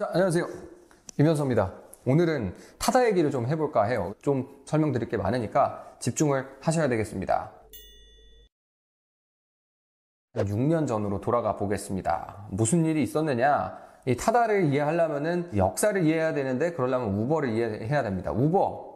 자, 안녕하세요. 김현서입니다. 오늘은 타다 얘기를 좀 해볼까 해요. 좀 설명드릴 게 많으니까 집중을 하셔야 되겠습니다. 6년 전으로 돌아가 보겠습니다. 무슨 일이 있었느냐? 이 타다를 이해하려면은 역사를 이해해야 되는데 그러려면 우버를 이해해야 됩니다. 우버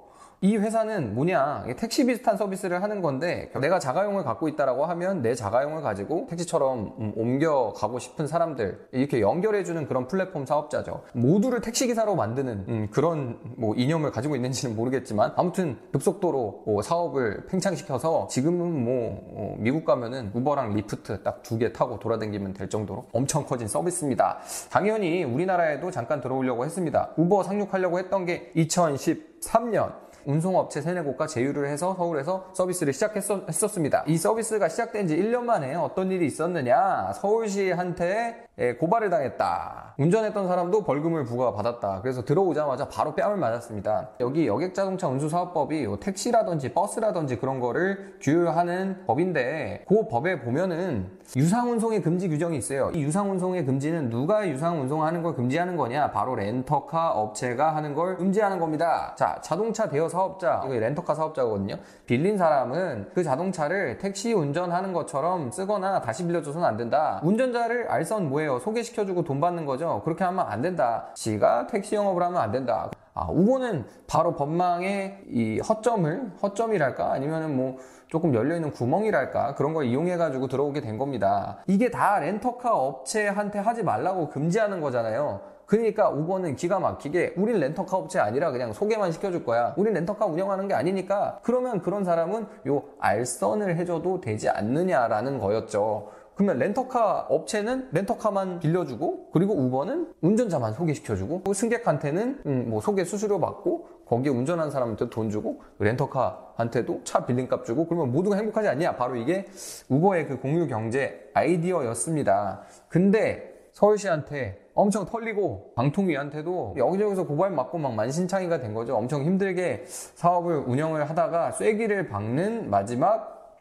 이 회사는 뭐냐 택시 비슷한 서비스를 하는 건데 내가 자가용을 갖고 있다라고 하면 내 자가용을 가지고 택시처럼 음, 옮겨가고 싶은 사람들 이렇게 연결해주는 그런 플랫폼 사업자죠. 모두를 택시기사로 만드는 음, 그런 뭐 이념을 가지고 있는지는 모르겠지만 아무튼 급속도로 뭐 사업을 팽창시켜서 지금은 뭐 어, 미국 가면은 우버랑 리프트 딱 두 개 타고 돌아다니면 될 정도로 엄청 커진 서비스입니다. 당연히 우리나라에도 잠깐 들어오려고 했습니다. 우버 상륙하려고 했던 게 2013년 운송업체 세네 곳과 제휴를 해서 서울에서 서비스를 시작했었습니다. 이 서비스가 시작된 지 1년 만에 어떤 일이 있었느냐? 서울시한테 예, 고발을 당했다. 운전했던 사람도 벌금을 부과받았다. 그래서 들어오자마자 바로 뺨을 맞았습니다. 여기 여객자동차 운수사업법이 택시라든지 버스라든지 그런 거를 규율하는 법인데 그 법에 보면은 유상운송의 금지 규정이 있어요. 이 유상운송의 금지는 누가 유상운송하는 걸 금지하는 거냐? 바로 렌터카 업체가 하는 걸 금지하는 겁니다. 자, 자동차 대여 사업자, 이거 렌터카 사업자거든요. 빌린 사람은 그 자동차를 택시 운전하는 것처럼 쓰거나 다시 빌려줘서는 안 된다. 운전자를 알선 뭐예요? 소개시켜주고 돈 받는 거죠. 그렇게 하면 안 된다. 지가 택시 영업을 하면 안 된다. 아, 우거는 바로 법망의 이 허점을, 허점이랄까? 아니면은 뭐, 조금 열려있는 구멍이랄까 그런 걸 이용해가지고 들어오게 된 겁니다. 이게 다 렌터카 업체한테 하지 말라고 금지하는 거잖아요. 그러니까 우버는 기가 막히게 우린 렌터카 업체 아니라 그냥 소개만 시켜줄 거야. 우린 렌터카 운영하는 게 아니니까 그러면 그런 사람은 요 알선을 해줘도 되지 않느냐라는 거였죠. 그러면 렌터카 업체는 렌터카만 빌려주고 그리고 우버는 운전자만 소개시켜주고 승객한테는 음, 뭐 소개 수수료 받고 거기에 운전한 사람한테 돈 주고 렌터카한테도 차 빌린값 주고 그러면 모두가 행복하지 않냐 바로 이게 우버의 그 공유 경제 아이디어였습니다 근데 서울시한테 엄청 털리고 방통위한테도 여기저기서 고발 맞고 막 만신창이가 된 거죠. 엄청 힘들게 사업을 운영을 하다가 쐐기를 박는 마지막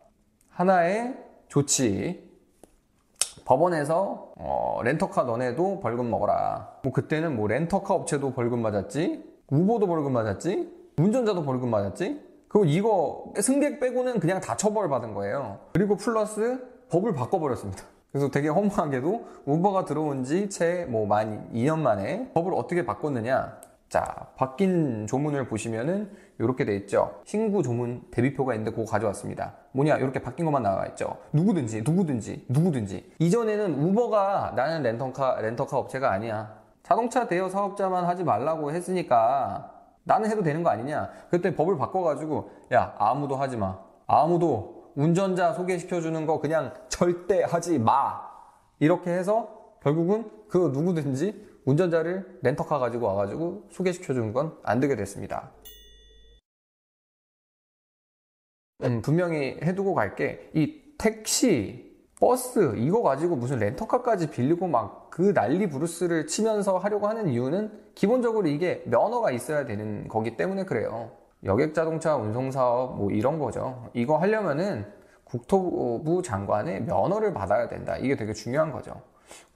하나의 조치. 법원에서 어, 렌터카 너네도 벌금 먹어라. 뭐 그때는 뭐 렌터카 업체도 벌금 맞았지, 우보도 벌금 맞았지, 운전자도 벌금 맞았지. 그리고 이거 승객 빼고는 그냥 다 처벌 받은 거예요. 그리고 플러스 법을 바꿔버렸습니다. 그래서 되게 허무하게도 우버가 들어온 지 채 뭐 만 2년 만에 법을 어떻게 바꿨느냐. 자, 바뀐 조문을 보시면은 이렇게 돼 있죠. 신구 조문 대비표가 있는데 그거 가져왔습니다. 뭐냐? 이렇게 바뀐 것만 나와 있죠. 누구든지, 누구든지, 누구든지. 이전에는 우버가 나는 렌터카, 렌터카 업체가 아니야. 자동차 대여 사업자만 하지 말라고 했으니까 나는 해도 되는 거 아니냐? 그때 법을 바꿔가지고 야, 아무도 하지 마. 아무도 운전자 소개시켜주는 거 그냥 절대 하지 마. 이렇게 해서 결국은 그 누구든지 운전자를 렌터카 가지고 와가지고 소개시켜주는 건안 되게 됐습니다. 음, 분명히 해두고 갈게. 이 택시, 버스, 이거 가지고 무슨 렌터카까지 빌리고 막 그 난리 부르스를 치면서 하려고 하는 이유는 기본적으로 이게 면허가 있어야 되는 거기 때문에 그래요. 여객 자동차 운송 사업 뭐 이런 거죠. 이거 하려면은 국토부 장관의 면허를 받아야 된다. 이게 되게 중요한 거죠.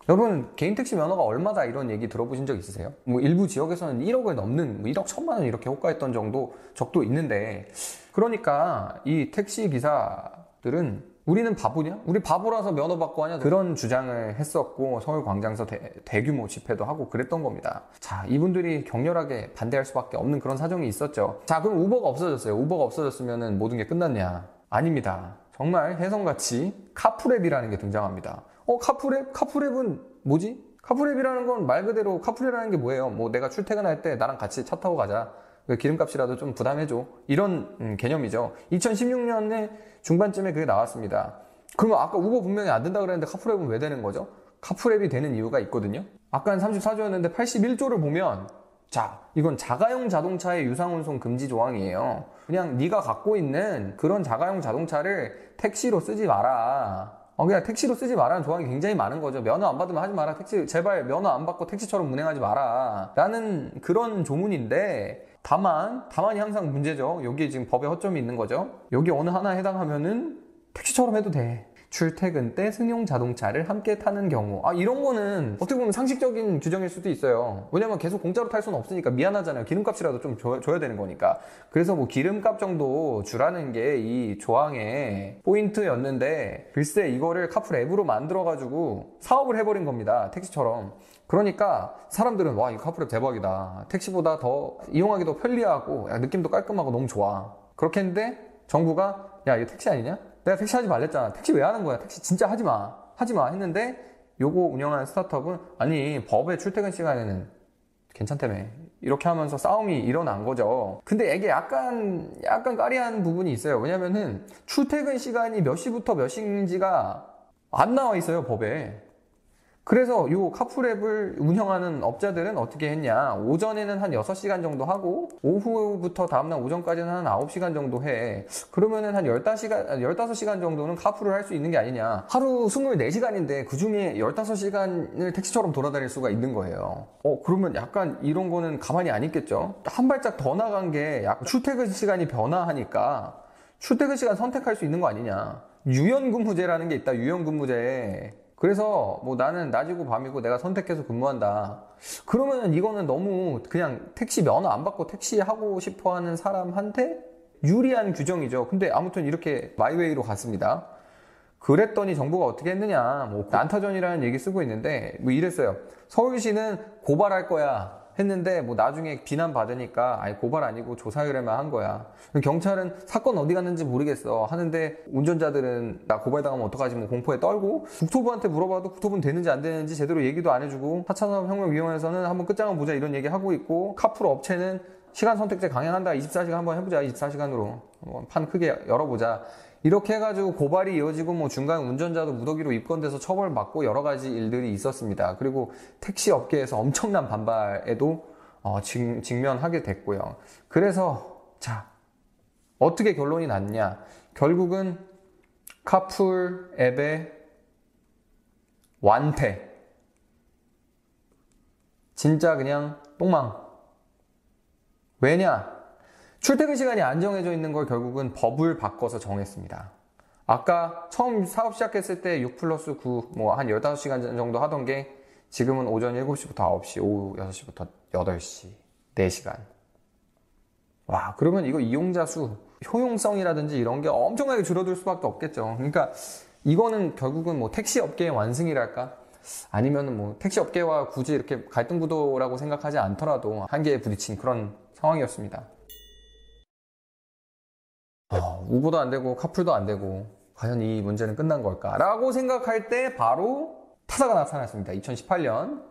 여러분 개인 택시 면허가 얼마다 이런 얘기 들어보신 적 있으세요? 뭐 일부 지역에서는 1억을 넘는 뭐 1억 천만 원 이렇게 호가했던 정도 적도 있는데 그러니까 이 택시 기사들은 우리는 바보냐? 우리 바보라서 면허 받고 하냐? 그런 주장을 했었고 서울 광장에서 대, 규모 집회도 하고 그랬던 겁니다. 자, 이분들이 격렬하게 반대할 수밖에 없는 그런 사정이 있었죠. 자, 그럼 우버가 없어졌어요. 우버가 없어졌으면 모든 게 끝났냐? 아닙니다. 정말 혜성같이 카풀앱이라는 게 등장합니다. 어, 카풀앱? 카풀앱은 뭐지? 카풀앱이라는 건 말 그대로 카풀이라는 게 뭐예요? 뭐 내가 출퇴근할 때 나랑 같이 차 타고 가자. 그 기름값이라도 좀 부담해줘. 이런 음, 개념이죠. 2016년에 중반쯤에 그게 나왔습니다. 그러면 아까 우버 분명히 안 된다 그랬는데 카풀앱은 왜 되는 거죠? 카풀앱이 되는 이유가 있거든요. 아까는 34조였는데 81조를 보면 자, 이건 자가용 자동차의 유상운송 금지 조항이에요. 그냥 네가 갖고 있는 그런 자가용 자동차를 택시로 쓰지 마라. 어, 그냥 택시로 쓰지 말라는 조항이 굉장히 많은 거죠. 면허 안 받으면 하지 마라. 택시, 제발 면허 안 받고 택시처럼 운행하지 마라. 라는 그런 조문인데, 다만, 다만이 항상 문제죠. 여기에 지금 법에 허점이 있는 거죠. 여기 어느 하나에 해당하면은 택시처럼 해도 돼. 출퇴근 때 승용 자동차를 함께 타는 경우. 아, 이런 거는 어떻게 보면 상식적인 규정일 수도 있어요. 왜냐면 계속 공짜로 탈 수는 없으니까 미안하잖아요. 기름값이라도 좀 줘, 줘야 되는 거니까. 그래서 뭐 기름값 정도 주라는 게 이 조항의 포인트였는데, 글쎄 이거를 카풀 앱으로 만들어가지고 사업을 해버린 겁니다. 택시처럼. 그러니까 사람들은 와, 이 카풀 앱 대박이다. 택시보다 더 이용하기도 편리하고, 야, 느낌도 깔끔하고 너무 좋아. 그렇게 했는데, 정부가 야, 이거 택시 아니냐? 내가 택시 하지 말랬잖아. 택시 왜 하는 거야? 택시 진짜 하지 마. 하지 마. 했는데 요거 운영하는 스타트업은 아니, 법의 출퇴근 시간에는 괜찮다며. 이렇게 하면서 싸움이 일어난 거죠. 근데 이게 약간, 약간 까리한 부분이 있어요. 왜냐면은 출퇴근 시간이 몇 시부터 몇 시인지가 안 나와 있어요, 법에. 그래서 이 카풀앱을 운영하는 업자들은 어떻게 했냐. 오전에는 한 6시간 정도 하고, 오후부터 다음날 오전까지는 한 9시간 정도 해. 그러면은 한 15시간, 15시간 정도는 카풀을 할 수 있는 게 아니냐. 하루 24시간인데 그 중에 15시간을 택시처럼 돌아다닐 수가 있는 거예요. 어, 그러면 약간 이런 거는 가만히 안 있겠죠? 한 발짝 더 나간 게 약 출퇴근 시간이 변화하니까 출퇴근 시간 선택할 수 있는 거 아니냐. 유연근무제라는 게 있다, 유연근무제. 그래서 뭐 나는 낮이고 밤이고 내가 선택해서 근무한다. 그러면 이거는 너무 그냥 택시 면허 안 받고 택시 하고 싶어 하는 사람한테 유리한 규정이죠. 근데 아무튼 이렇게 마이웨이로 갔습니다. 그랬더니 정부가 어떻게 했느냐. 뭐 난타전이라는 얘기 쓰고 있는데 뭐 이랬어요. 서울시는 고발할 거야. 했는데 뭐 나중에 비난 받으니까 아니 고발 아니고 조사 의뢰만 한 거야. 경찰은 사건 어디 갔는지 모르겠어 하는데 운전자들은 나 고발당하면 어떡하지? 뭐 공포에 떨고 국토부한테 물어봐도 국토부는 되는지 안 되는지 제대로 얘기도 안 해주고 4차 산업혁명위원회에서는 한번 끝장을 보자 이런 얘기 하고 있고 카풀 업체는 시간 선택제 강행한다. 24시간 한번 해보자. 24시간으로 판 크게 열어보자 이렇게 해가지고 고발이 이어지고 뭐 중간 운전자도 무더기로 입건돼서 처벌받고 여러 가지 일들이 있었습니다. 그리고 택시 업계에서 엄청난 반발에도 어, 직, 직면하게 됐고요. 그래서 자 어떻게 결론이 났냐? 결국은 카풀 앱의 완패. 진짜 그냥 똥망. 왜냐? 출퇴근 시간이 안 정해져 있는 걸 결국은 법을 바꿔서 정했습니다. 아까 처음 사업 시작했을 때 6 플러스 9, 뭐 한 15시간 정도 하던 게 지금은 오전 7시부터 9시, 오후 6시부터 8시, 4시간. 와, 그러면 이거 이용자 수, 효용성이라든지 이런 게 엄청나게 줄어들 수밖에 없겠죠. 그러니까 이거는 결국은 뭐 택시 업계의 완승이랄까? 아니면은 뭐 택시 업계와 굳이 이렇게 갈등 구도라고 생각하지 않더라도 한계에 부딪힌 그런 상황이었습니다. 어, 우보도 안 되고 카풀도 안 되고 과연 이 문제는 끝난 걸까라고 생각할 때 바로 타다가 나타났습니다. 2018년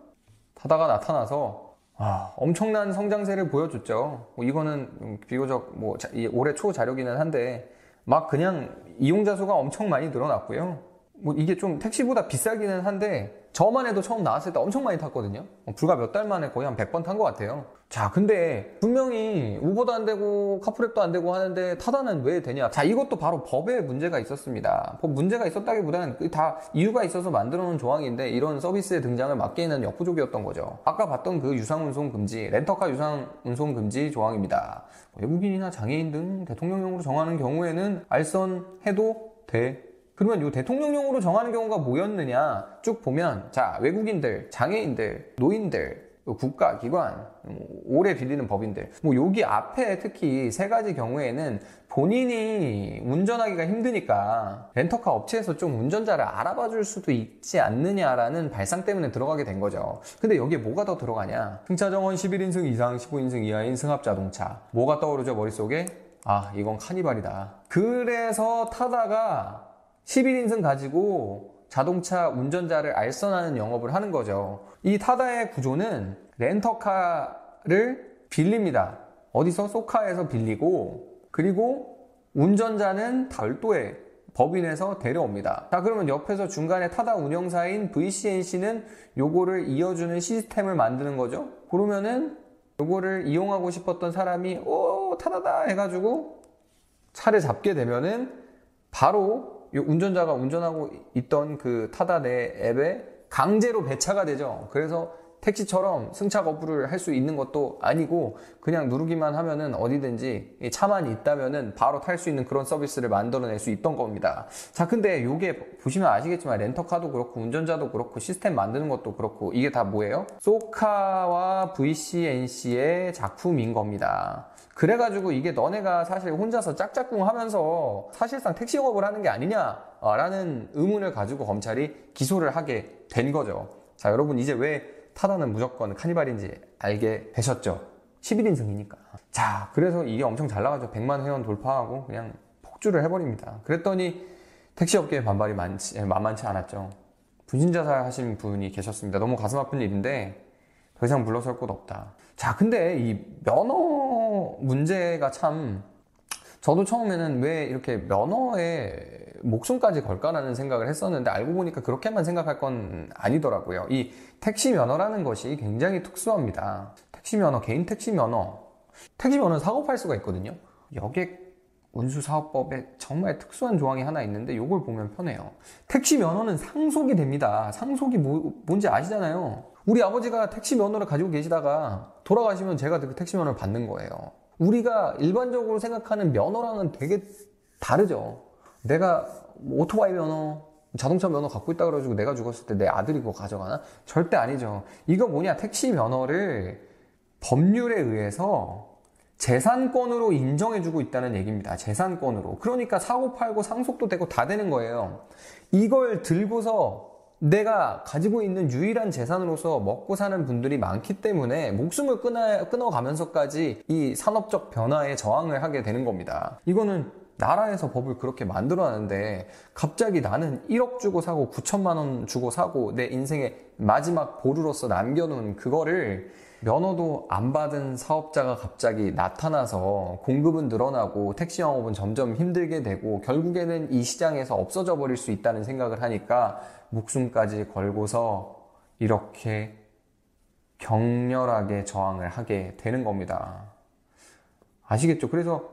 타다가 나타나서 아, 엄청난 성장세를 보여줬죠. 뭐 이거는 비교적 뭐 자, 올해 초 자료기는 한데 막 그냥 이용자 수가 엄청 많이 늘어났고요. 뭐 이게 좀 택시보다 비싸기는 한데 저만 해도 처음 나왔을 때 엄청 많이 탔거든요. 어, 불과 몇 달 만에 거의 한 100번 탄 것 같아요. 자, 근데 분명히 우버도 안 되고 카풀랩도 안 되고 하는데 타다는 왜 되냐? 자, 이것도 바로 법에 문제가 있었습니다. 법 문제가 있었다기보다는 다 이유가 있어서 만들어 놓은 조항인데 이런 서비스의 등장을 막기에는 역부족이었던 거죠. 아까 봤던 그 유상운송 금지, 렌터카 유상운송 금지 조항입니다. 외국인이나 장애인 등 대통령령으로 정하는 경우에는 알선해도 돼. 그러면 이 대통령령으로 정하는 경우가 뭐였느냐 쭉 보면 자 외국인들, 장애인들, 노인들, 국가, 기관, 뭐 오래 빌리는 법인들 뭐 여기 앞에 특히 세 가지 경우에는 본인이 운전하기가 힘드니까 렌터카 업체에서 좀 운전자를 알아봐 줄 수도 있지 않느냐라는 발상 때문에 들어가게 된 거죠. 근데 여기에 뭐가 더 들어가냐? 승차 정원 11인승 이상, 15인승 이하인 승합 자동차. 뭐가 떠오르죠, 머릿속에? 아, 이건 카니발이다. 그래서 타다가 11인승 가지고 자동차 운전자를 알선하는 영업을 하는 거죠. 이 타다의 구조는 렌터카를 빌립니다. 어디서? 소카에서 빌리고 그리고 운전자는 별도의 법인에서 데려옵니다. 자, 그러면 옆에서 중간에 타다 운영사인 VCNC는 요거를 이어주는 시스템을 만드는 거죠. 그러면은 요거를 이용하고 싶었던 사람이 오 타다다 해가지고 차를 잡게 되면은 바로 운전자가 운전하고 있던 그 타다 내 앱에 강제로 배차가 되죠. 그래서 택시처럼 승차 거부를 할 수 있는 것도 아니고 그냥 누르기만 하면은 어디든지 이 차만 있다면은 바로 탈 수 있는 그런 서비스를 만들어낼 수 있던 겁니다. 자, 근데 요게 보시면 아시겠지만 렌터카도 그렇고 운전자도 그렇고 시스템 만드는 것도 그렇고 이게 다 뭐예요? 소카와 VCNC의 작품인 겁니다. 그래가지고 이게 너네가 사실 혼자서 짝짝꿍 하면서 사실상 택시 영업을 하는 게 아니냐라는 의문을 가지고 검찰이 기소를 하게 된 거죠. 자, 여러분 이제 왜 타다는 무조건 카니발인지 알게 되셨죠? 11인승이니까. 자, 그래서 이게 엄청 잘 나가죠. 100만 회원 돌파하고 그냥 폭주를 해버립니다. 그랬더니 택시업계의 반발이 많지, 만만치 않았죠. 분신자살 하신 분이 계셨습니다. 너무 가슴 아픈 일인데 더 이상 물러설 곳 없다. 자, 근데 이 면허 문제가 참 저도 처음에는 왜 이렇게 면허에 목숨까지 걸까라는 생각을 했었는데 알고 보니까 그렇게만 생각할 건 아니더라고요. 이 택시 면허라는 것이 굉장히 특수합니다. 택시 면허, 개인 택시 면허. 택시 면허는 사고 팔 수가 있거든요. 여객 운수사업법에 정말 특수한 조항이 하나 있는데 이걸 보면 편해요. 택시 면허는 상속이 됩니다. 상속이 뭐, 뭔지 아시잖아요. 우리 아버지가 택시 면허를 가지고 계시다가 돌아가시면 제가 그 택시 면허를 받는 거예요. 우리가 일반적으로 생각하는 면허랑은 되게 다르죠. 내가 뭐 오토바이 면허, 자동차 면허 갖고 있다 그래가지고 내가 죽었을 때 내 아들이 그거 가져가나? 절대 아니죠. 이거 뭐냐, 택시 면허를 법률에 의해서 재산권으로 인정해주고 있다는 얘기입니다. 재산권으로. 그러니까 사고 팔고 상속도 되고 다 되는 거예요. 이걸 들고서 내가 가지고 있는 유일한 재산으로서 먹고 사는 분들이 많기 때문에 목숨을 끊어, 끊어가면서까지 이 산업적 변화에 저항을 하게 되는 겁니다. 이거는 나라에서 법을 그렇게 만들어놨는데 갑자기 나는 1억 주고 사고 9천만 원 주고 사고 내 인생의 마지막 보루로서 남겨놓은 그거를 면허도 안 받은 사업자가 갑자기 나타나서 공급은 늘어나고 택시 영업은 점점 힘들게 되고 결국에는 이 시장에서 없어져 버릴 수 있다는 생각을 하니까 목숨까지 걸고서 이렇게 격렬하게 저항을 하게 되는 겁니다. 아시겠죠? 그래서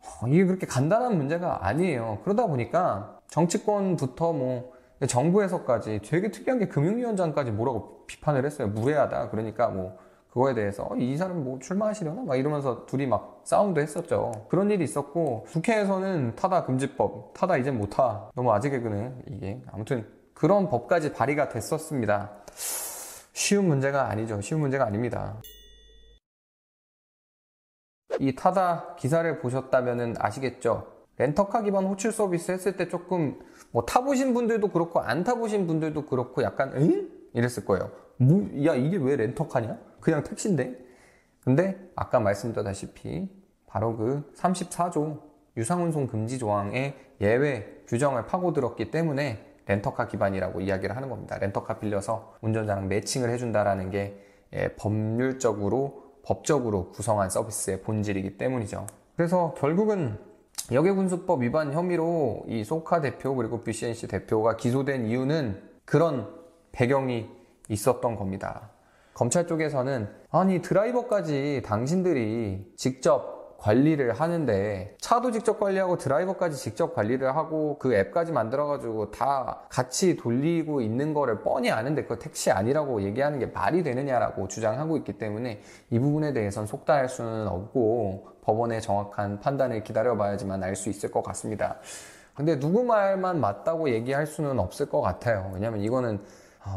어, 이게 그렇게 간단한 문제가 아니에요. 그러다 보니까 정치권부터 뭐 정부에서까지 되게 특이한 게 금융위원장까지 뭐라고 비판을 했어요. 무례하다. 그러니까 뭐 그거에 대해서 어, 이 사람 뭐 출마하시려나? 막 이러면서 둘이 막 싸움도 했었죠. 그런 일이 있었고 국회에서는 타다 금지법, 타다 이제 못 타. 너무 아재 개그는 이게 아무튼 그런 법까지 발의가 됐었습니다. 쉬운 문제가 아니죠. 쉬운 문제가 아닙니다. 이 타다 기사를 보셨다면 아시겠죠? 렌터카 기반 호출 서비스 했을 때 조금 뭐 타보신 분들도 그렇고 안 타보신 분들도 그렇고 약간 응? 이랬을 거예요. 뭐, 야 이게 왜 렌터카냐? 그냥 택시인데. 근데 아까 말씀드렸다시피 바로 그 34조 유상운송 금지 조항의 예외 규정을 파고들었기 때문에 렌터카 기반이라고 이야기를 하는 겁니다. 렌터카 빌려서 운전자랑 매칭을 해준다라는 게 예, 법률적으로 법적으로 구성한 서비스의 본질이기 때문이죠. 그래서 결국은 역외군수법 위반 혐의로 이 소카 대표 그리고 BCNC 대표가 기소된 이유는 그런 배경이 있었던 겁니다. 검찰 쪽에서는 아니 드라이버까지 당신들이 직접 관리를 하는데 차도 직접 관리하고 드라이버까지 직접 관리를 하고 그 앱까지 만들어가지고 다 같이 돌리고 있는 거를 뻔히 아는데 그 택시 아니라고 얘기하는 게 말이 되느냐라고 주장하고 있기 때문에 이 부분에 대해서는 속다할 수는 없고 법원의 정확한 판단을 기다려봐야지만 알 수 있을 것 같습니다. 근데 누구 말만 맞다고 얘기할 수는 없을 것 같아요. 왜냐면 이거는 아,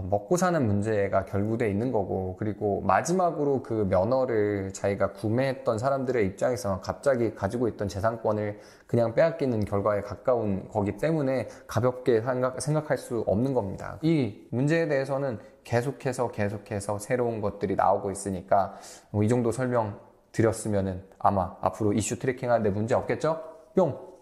먹고 사는 문제가 결부돼 있는 거고 그리고 마지막으로 그 면허를 자기가 구매했던 사람들의 입장에서 갑자기 가지고 있던 재산권을 그냥 빼앗기는 결과에 가까운 거기 때문에 가볍게 생각, 생각할 수 없는 겁니다. 이 문제에 대해서는 계속해서 계속해서 새로운 것들이 나오고 있으니까 뭐 이 정도 설명 드렸으면 아마 앞으로 이슈 트래킹 하는데 문제 없겠죠? 뿅!